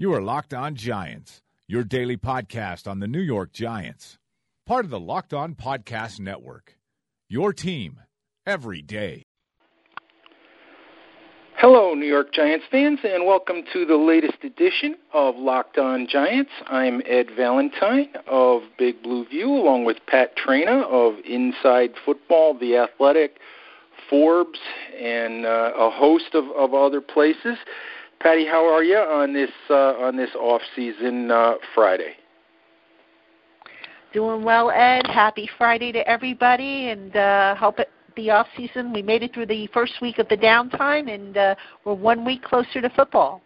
You are Locked On Giants, your daily podcast on the New York Giants. Part of the Locked On Podcast Network. Your team every day. Hello, New York Giants fans, and welcome to the latest edition of Locked On Giants. I'm Ed Valentine of Big Blue View, along with Pat Traina of Inside Football, The Athletic, Forbes, and uh, a host of, of other places. Patty, how are you on this uh, on this off season uh, Friday? Doing well, Ed. Happy Friday to everybody, and uh, hope it the off season. We made it through the first week of the downtime, and uh, we're one week closer to football.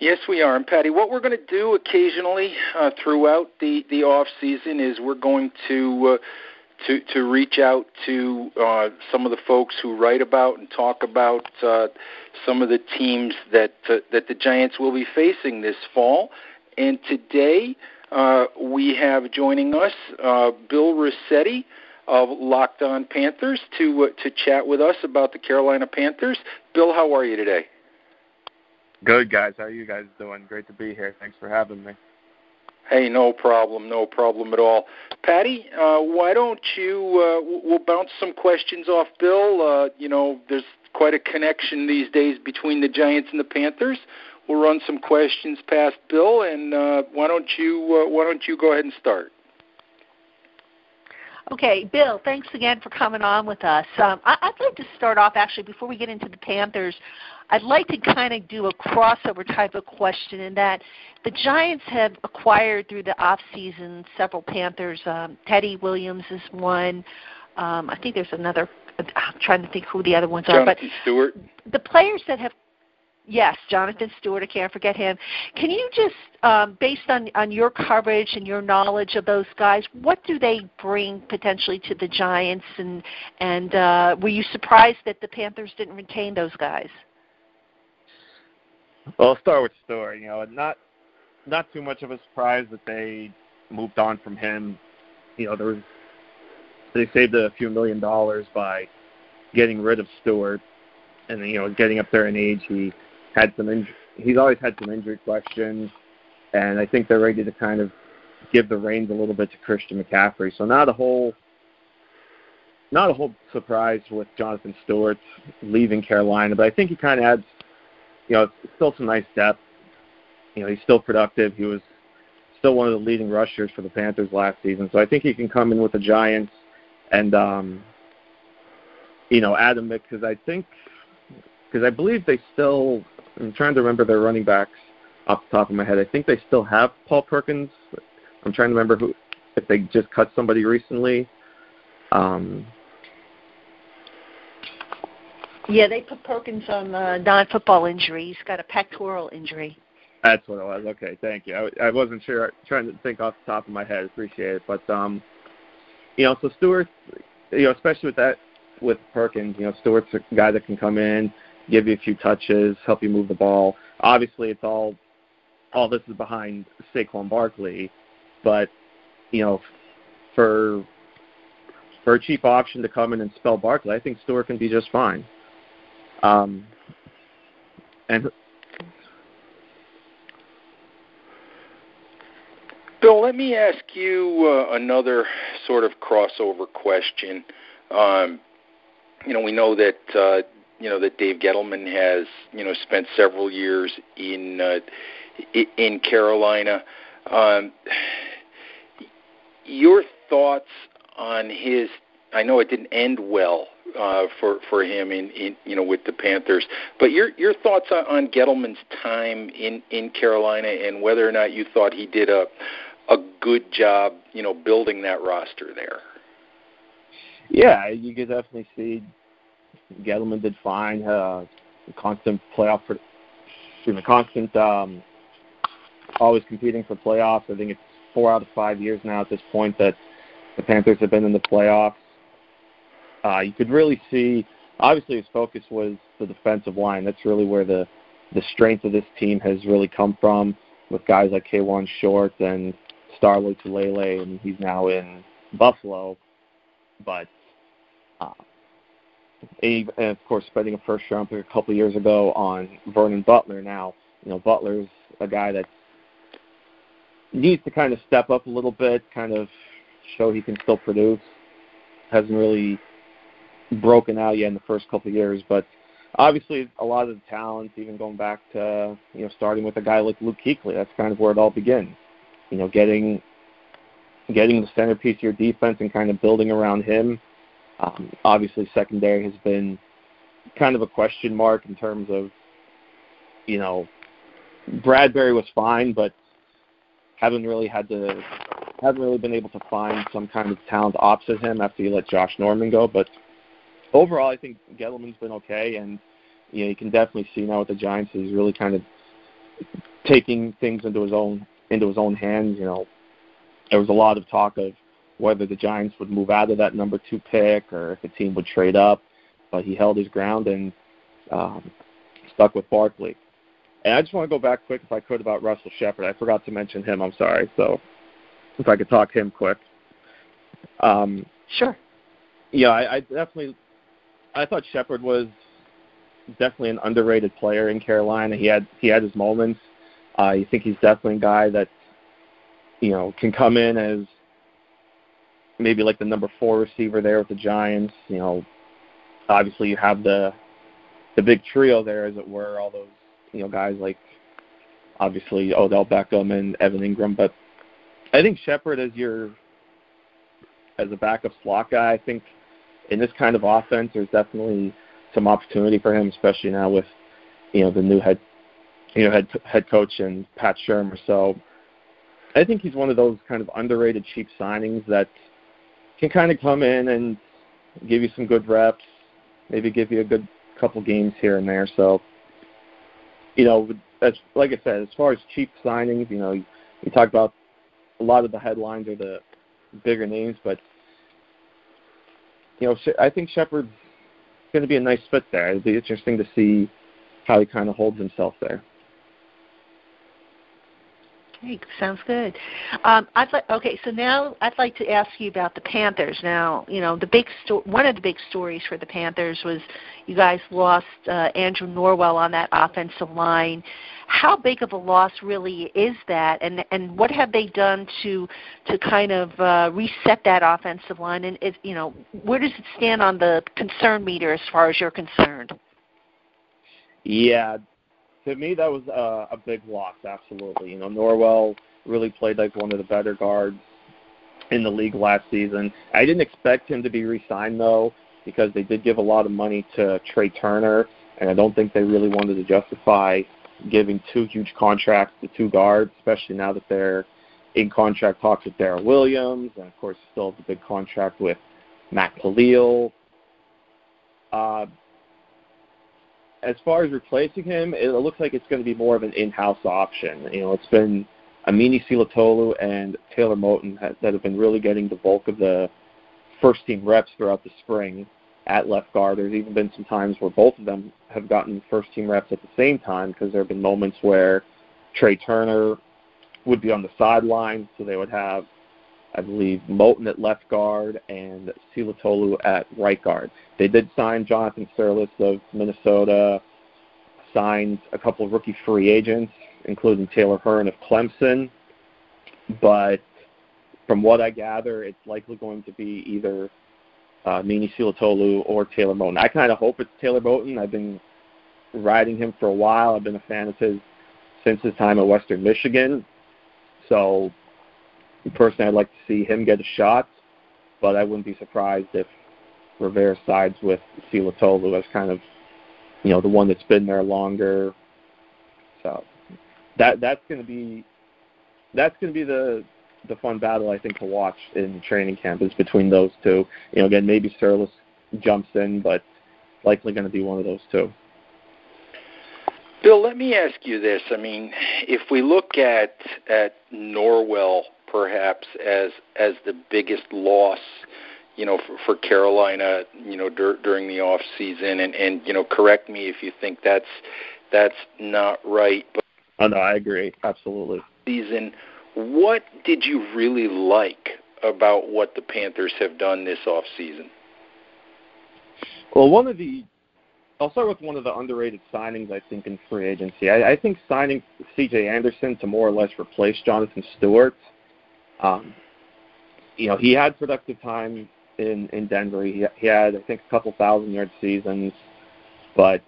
Yes, we are. And Patty, what we're going to do occasionally uh, throughout the the off season is we're going to uh, to to reach out to uh, some of the folks who write about and talk about uh, some of the teams that uh, that the Giants will be facing this fall. And today uh, we have joining us uh, Bill Rossetti of Locked On Panthers to uh, to chat with us about the Carolina Panthers. Bill, how are you today? Good guys. How are you guys doing? Great to be here. Thanks for having me. Hey, no problem, no problem at all. Patty, uh, why don't you? Uh, we'll bounce some questions off Bill. Uh, you know, there's quite a connection these days between the Giants and the Panthers. We'll run some questions past Bill, and uh, why don't you? Uh, why don't you go ahead and start? Okay, Bill, thanks again for coming on with us. Um, I, I'd like to start off actually before we get into the Panthers. I'd like to kind of do a crossover type of question in that the Giants have acquired through the off season several Panthers. Um, Teddy Williams is one. Um, I think there's another. I'm trying to think who the other ones Jonathan are, but Stewart. the players that have Yes, Jonathan Stewart. I can't forget him. Can you just, um, based on on your coverage and your knowledge of those guys, what do they bring potentially to the Giants? And and uh, were you surprised that the Panthers didn't retain those guys? Well, I'll start with Stewart. You know, not not too much of a surprise that they moved on from him. You know, there was they saved a few million dollars by getting rid of Stewart, and you know, getting up there in age, he had some inj- he's always had some injury questions, and I think they're ready to kind of give the reins a little bit to Christian McCaffrey. So not a whole not a whole surprise with Jonathan Stewart leaving Carolina, but I think he kind of adds, you know, still some nice depth. You know, he's still productive. He was still one of the leading rushers for the Panthers last season, so I think he can come in with the Giants and, um, you know, add him because I think because I believe they still I'm trying to remember their running backs off the top of my head. I think they still have Paul Perkins. I'm trying to remember who if they just cut somebody recently. Um, Yeah, they put Perkins on uh, non-football injury. He's got a pectoral injury. that's what it was. Okay, thank you. I, I wasn't sure. Trying to think off the top of my head. Appreciate it, but um, you know, so Stewart, you know, especially with that with Perkins, you know, Stewart's a guy that can come in, give you a few touches, help you move the ball. Obviously, it's all all this is behind Saquon Barkley, but you know, for for a cheap option to come in and spell Barkley, I think Stewart can be just fine. Um, and Bill, let me ask you uh, another sort of crossover question. Um, you know, we know that uh, you know that Dave Gettleman has you know spent several years in uh, in Carolina. Um, your thoughts on his? I know it didn't end well uh, for for him in, in you know with the Panthers, but your your thoughts on, Gettleman's time in in Carolina and whether or not you thought he did a a good job, you know, building that roster there. Yeah, you could definitely see Gettleman did fine. Uh, constant playoff, for, excuse me, constant, um, always competing for playoffs. I think it's four out of five years now at this point that the Panthers have been in the playoffs. Uh, you could really see, obviously, his focus was the defensive line. That's really where the the strength of this team has really come from, with guys like Kawann Short and Star Lotulelei, and he's now in Buffalo. But uh, of course, spending a first round pick a couple of years ago on Vernon Butler. Now, You know, Butler's a guy that needs to kind of step up a little bit, kind of show he can still produce. Hasn't really broken out yet in the first couple of years, but obviously a lot of the talents, even going back to you know starting with a guy like Luke Kuechly, that's kind of where it all begins. You know, getting getting the centerpiece of your defense and kind of building around him. Um, obviously, secondary has been kind of a question mark in terms of you know Bradberry was fine, but haven't really had to haven't really been able to find some kind of talent opposite him after you let Josh Norman go. But overall, I think Gettleman's been okay, and you know you can definitely see now with the Giants he's really kind of taking things into his own into his own hands. You know, there was a lot of talk of whether the Giants would move out of that number two pick or if the team would trade up, but he held his ground and um, stuck with Barkley. And I just want to go back quick, if I could, about Russell Shepard. I forgot to mention him. I'm sorry. So if I could talk him quick. Um, sure. Yeah, I, I definitely I thought Shepard was definitely an underrated player in Carolina. He had he had his moments. Uh, I think he's definitely a guy that you know can come in as maybe like the number four receiver there with the Giants. You know, obviously you have the the big trio there, as it were, all those you know guys like obviously Odell Beckham and Evan Engram. But I think Shepard as your as a backup slot guy, I think in this kind of offense, there's definitely some opportunity for him, especially now with you know the new head you know head head coach and Pat Shurmur. So I think he's one of those kind of underrated cheap signings that can kind of come in and give you some good reps, maybe give you a good couple games here and there. So you know, as like I said, as far as cheap signings, you know, you talk about a lot of the headlines are the bigger names, but you know, I think Shepard's going to be a nice fit there. It'll be interesting to see how he kind of holds himself there. Sounds good. Um, I'd like okay, so now I'd like to ask you about the Panthers. Now, you know, the big sto- one of the big stories for the Panthers was you guys lost uh, Andrew Norwell on that offensive line. How big of a loss really is that, and and what have they done to to kind of uh, reset that offensive line? And is, you know, where does it stand on the concern meter as far as you're concerned? Yeah, to me that was a, a big loss. Absolutely, you know Norwell really played like one of the better guards in the league last season. I didn't expect him to be re-signed though because they did give a lot of money to Trai Turner, and I don't think they really wanted to justify giving two huge contracts to two guards, especially now that they're in contract talks with Daryl Williams, and of course still have the big contract with Matt Kalil. Uh, as far as replacing him, it looks like it's going to be more of an in-house option. You know, it's been Amini Silatolu and Taylor Moton that have been really getting the bulk of the first team reps throughout the spring at left guard. There's even been some times where both of them have gotten first team reps at the same time because there have been moments where Trai Turner would be on the sideline, so they would have, I believe, Moton at left guard and Silatolu at right guard. They did sign Jonathan Sirles of Minnesota, signed a couple of rookie free agents, including Taylor Hearn of Clemson. But from what I gather, it's likely going to be either uh, Mini Silatolu or Taylor Moton. I kind of hope it's Taylor Moton. I've been riding him for a while. I've been a fan of his since his time at Western Michigan. So personally, I'd like to see him get a shot, but I wouldn't be surprised if Rivera sides with Silatolu as kind of, you know, the one that's been there longer. So that that's going to be that's going to be the the fun battle I think to watch in training camp is between those two. You know, again, maybe Sirles jumps in, but likely going to be one of those two. Bill, let me ask you this. I mean, if we look at at Norwell perhaps as as the biggest loss you know, for, for Carolina, you know, dur- during the off season, and and you know, correct me if you think that's that's not right. But oh no, I agree absolutely. Season, what did you really like about what the Panthers have done this off season? Well, one of the I'll start with one of the underrated signings I think in free agency. I, I think signing C.J. Anderson to more or less replace Jonathan Stewart. Um, you know, he had productive time in in Denver. He, he had I think a couple thousand yard seasons, but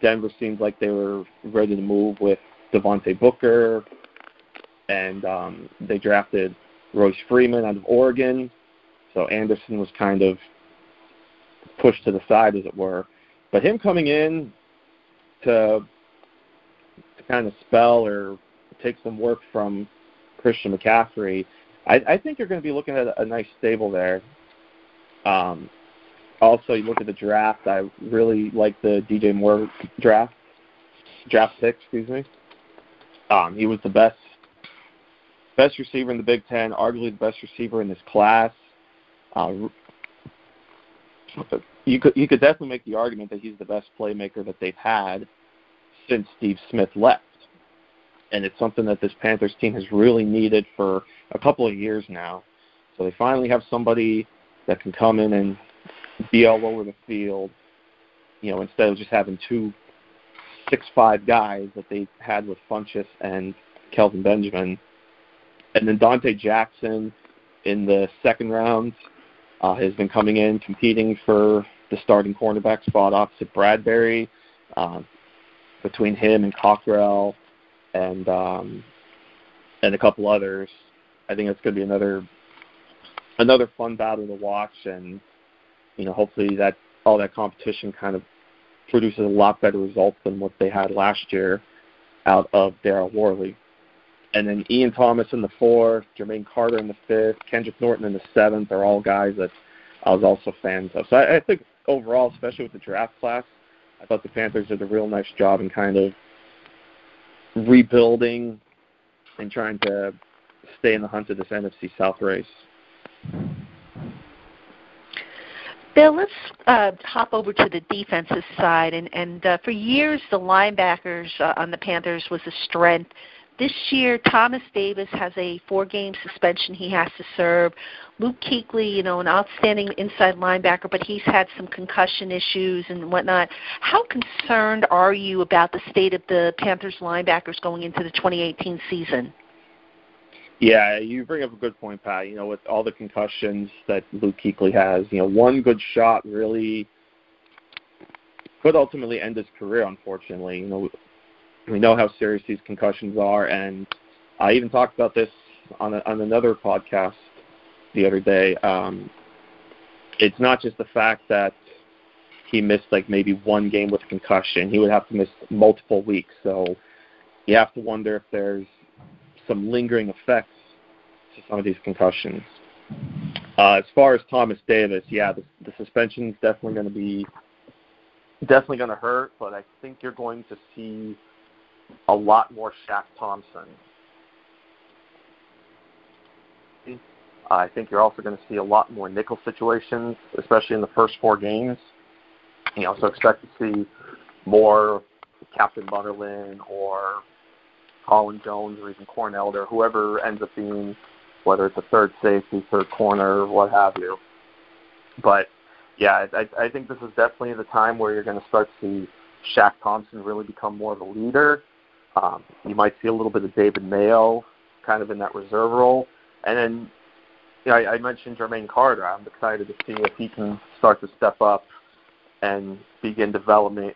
Denver seemed like they were ready to move with Devontae Booker, and um, they drafted Royce Freeman out of Oregon. So Anderson was kind of pushed to the side, as it were. But him coming in to to kind of spell or take some work from Christian McCaffrey, I, I think you're going to be looking at a, a nice stable there. Um, also, you look at the draft. I really like the DJ Moore draft draft pick. Excuse me. Um, he was the best best receiver in the Big Ten, arguably the best receiver in this class. Uh, you could you could definitely make the argument that he's the best playmaker that they've had since Steve Smith left, and it's something that this Panthers team has really needed for a couple of years now. So they finally have somebody that can come in and be all over the field, you know, instead of just having two six five guys that they had with Funchess and Kelvin Benjamin. And then Donte Jackson in the second round uh, has been coming in competing for the starting cornerback spot opposite Bradberry. Uh, between him and Cockrell and um, and a couple others, I think it's going to be another another fun battle to watch, and you know hopefully that all that competition kind of produces a lot better results than what they had last year out of Daryl Worley. And then Ian Thomas in the fourth, Jermaine Carter in the fifth, Kendrick Norton in the seventh are all guys that I was also fans of. So I, I think overall, especially with the draft class, I thought the Panthers did a real nice job in kind of rebuilding and trying to stay in the hunt of this NFC South race. Bill, let's uh, hop over to the defensive side. And, and uh, for years, the linebackers uh, on the Panthers was a strength. This year, Thomas Davis has a four-game suspension he has to serve. Luke Kuechly, you know, an outstanding inside linebacker, but he's had some concussion issues and whatnot. How concerned are you about the state of the Panthers linebackers going into the 2018 season? Yeah, you bring up a good point, Pat. You know, with all the concussions that Luke Kuechly has, you know, one good shot really could ultimately end his career. Unfortunately, you know, we know how serious these concussions are, and I even talked about this on a, on another podcast the other day. Um, it's not just the fact that he missed like maybe one game with a concussion; he would have to miss multiple weeks. So you have to wonder if there's some lingering effects to some of these concussions. Uh, as far as Thomas Davis, yeah, the, the suspension is definitely going to be definitely going to hurt, but I think you're going to see a lot more Shaq Thompson. I think you're also going to see a lot more nickel situations, especially in the first four games. You also expect to see more Captain Munnerlyn or Colin Jones or even Corn Elder or whoever ends up being, whether it's a third safety, third corner, what have you. But yeah, I, I think this is definitely the time where you're going to start to see Shaq Thompson really become more of a leader. Um, you might see a little bit of David Mayo kind of in that reserve role. And then you know, I, I mentioned Jermaine Carter. I'm excited to see if he can start to step up and begin development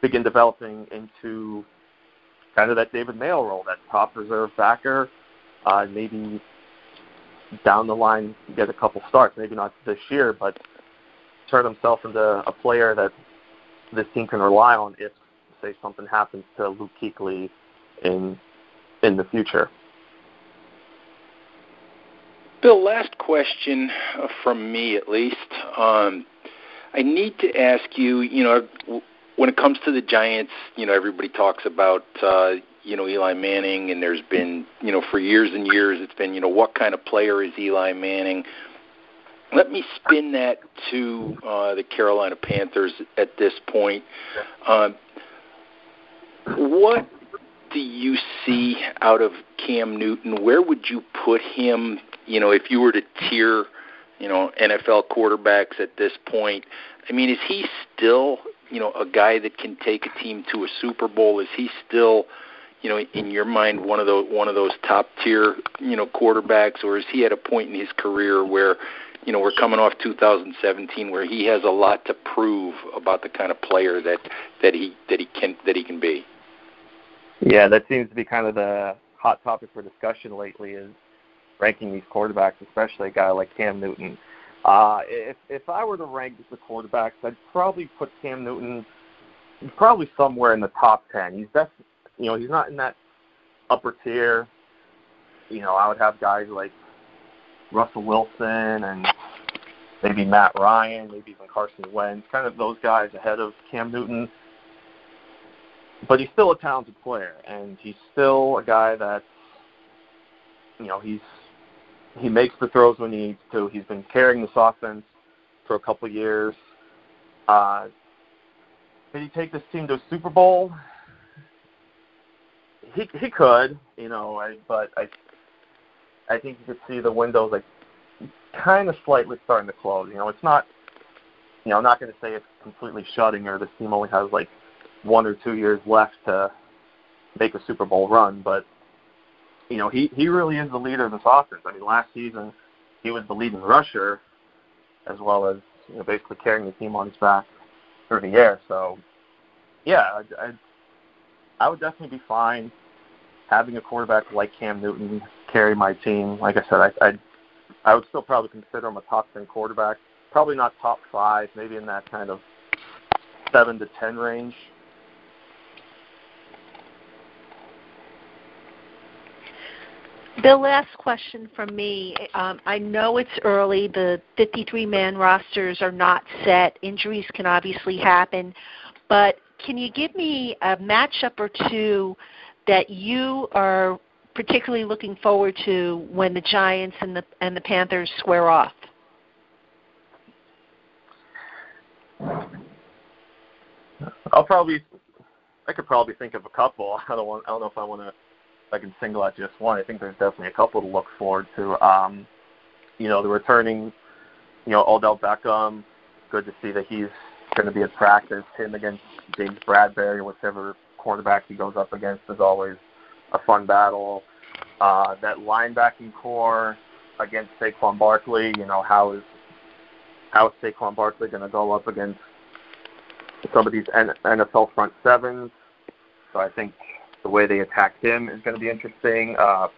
begin developing into kind of that David Mayo role, that top reserve backer. Uh, maybe down the line get a couple starts, maybe not this year, but turn himself into a player that this team can rely on if, say, something happens to Luke Kuechly in in the future. Bill, last question uh, from me at least. Um, I need to ask you, you know, when it comes to the Giants, you know, everybody talks about uh, you know Eli Manning, and there's been you know for years and years it's been you know what kind of player is Eli Manning. Let me spin that to uh, the Carolina Panthers at this point. Uh, what do you see out of Cam Newton? Where would you put him? You know, if you were to tier, you know, NFL quarterbacks at this point, I mean, is he still you know, a guy that can take a team to a Super Bowl? Is he still, you know, in your mind one of those one of those top tier, you know, quarterbacks, or is he at a point in his career where, you know, we're coming off 2017 where he has a lot to prove about the kind of player that that he that he can that he can be? Yeah, that seems to be kind of the hot topic for discussion lately is ranking these quarterbacks, especially a guy like Cam Newton. Uh, if if I were to rank the quarterbacks, I'd probably put Cam Newton probably somewhere in the top ten. He's best, you know, he's not in that upper tier. You know, I would have guys like Russell Wilson and maybe Matt Ryan, maybe even Carson Wentz, kind of those guys ahead of Cam Newton. But he's still a talented player, and he's still a guy that, you know, he's he makes the throws when he needs to. He's been carrying this offense for a couple years. Uh, did he take this team to a Super Bowl? He he could, you know, I, but I I think you could see the windows like kind of slightly starting to close. You know, it's not, you know, I'm not going to say it's completely shutting or this team only has like one or two years left to make a Super Bowl run, but you know, he he really is the leader of this offense. I mean, last season he was the leading rusher, as well as you know, basically carrying the team on his back through the air. So, yeah, I, I, I would definitely be fine having a quarterback like Cam Newton carry my team. Like I said, I I, I would still probably consider him a top ten quarterback. Probably not top five, maybe in that kind of seven to ten range. Bill, last question from me. Um, I know it's early. The 53 man rosters are not set. Injuries can obviously happen. But can you give me a matchup or two that you are particularly looking forward to when the Giants and the and the Panthers square off? I'll probably I could probably think of a couple. I don't want I don't know if I want to I can single out just one, I think there's definitely a couple to look forward to. Um, you know, the returning, you know, Odell Beckham. Good to see that he's going to be at practice. Him against James Bradberry, whichever quarterback he goes up against, is always a fun battle. Uh, that linebacking corps against Saquon Barkley. You know, how is how is Saquon Barkley going to go up against some of these NFL front sevens? So I think the way they attack him is going to be interesting. Uh,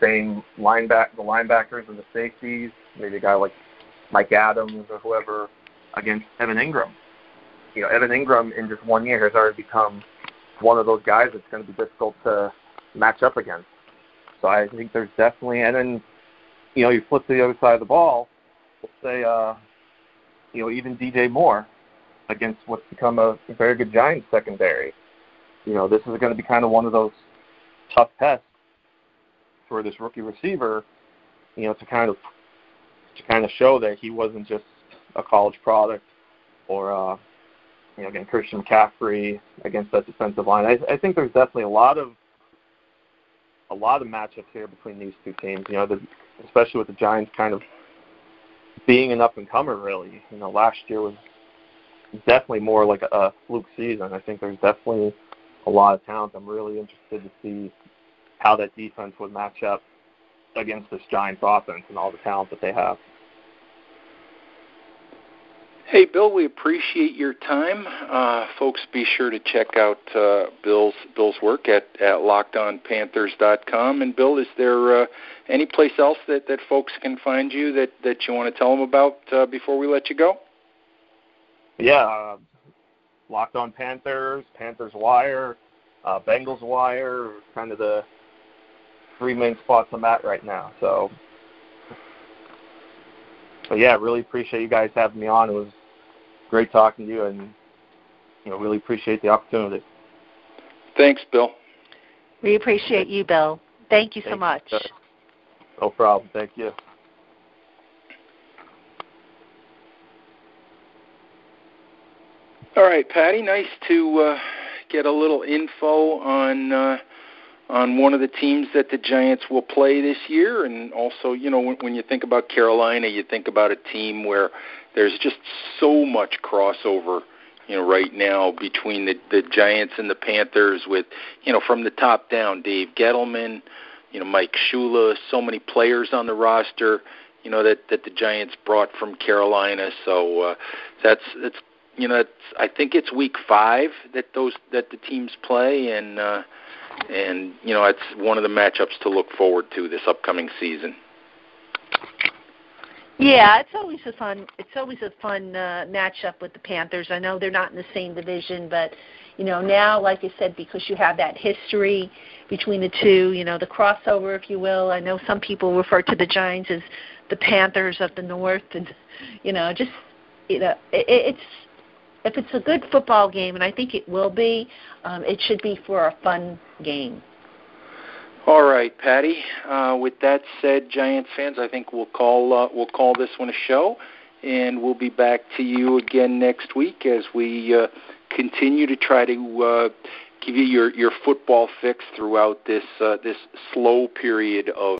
same lineback, the linebackers and the safeties, maybe a guy like Mike Adams or whoever against Evan Engram. You know, Evan Engram in just one year has already become one of those guys that's going to be difficult to match up against. So I think there's definitely, and then, you know, you flip to the other side of the ball, let's say, uh, you know, even DJ Moore against what's become a very good Giants secondary you know, this is going to be kind of one of those tough tests for this rookie receiver, you know, to kind of to kind of show that he wasn't just a college product or uh you know, again Christian McCaffrey against that defensive line. I, I think there's definitely a lot of a lot of matchups here between these two teams. You know, the, especially with the Giants kind of being an up and comer. Really, you know, last year was definitely more like a, a fluke season. I think there's definitely a lot of talent. I'm really interested to see how that defense would match up against this Giants offense and all the talent that they have. Hey, Bill, we appreciate your time. Uh, folks, be sure to check out uh, Bill's Bill's work at, at lockedonpanthers.com. And Bill, is there uh, any place else that, that folks can find you that, that you want to tell them about uh, before we let you go? Yeah, uh, Locked On Panthers, Panthers Wire, uh, Bengals Wire, kind of the three main spots I'm at right now. So, but yeah, really appreciate you guys having me on. It was great talking to you, and you know, really appreciate the opportunity. Thanks, Bill. We appreciate you, Bill. Thank you so much. No problem. Thank you. All right, Patty. Nice to uh, get a little info on uh, on one of the teams that the Giants will play this year, and also, you know, when, when you think about Carolina, you think about a team where there's just so much crossover, you know, right now between the the Giants and the Panthers with, you know, from the top down, Dave Gettleman, you know, Mike Shula, so many players on the roster, you know, that that the Giants brought from Carolina. So uh, that's that's you know, it's, I think it's week five that those that the teams play, and uh, and you know, it's one of the matchups to look forward to this upcoming season. Yeah, it's always a fun. It's always a fun uh, matchup with the Panthers. I know they're not in the same division, but you know now, like I said, because you have that history between the two, you know the crossover, if you will. I know some people refer to the Giants as the Panthers of the North, and you know, just you know, it, it's if it's a good football game, and I think it will be, um, it should be for a fun game. All right, Patty. Uh, with that said, Giants fans, I think we'll call uh, we'll call this one a show, and we'll be back to you again next week as we uh, continue to try to uh, give you your your football fix throughout this uh, this slow period of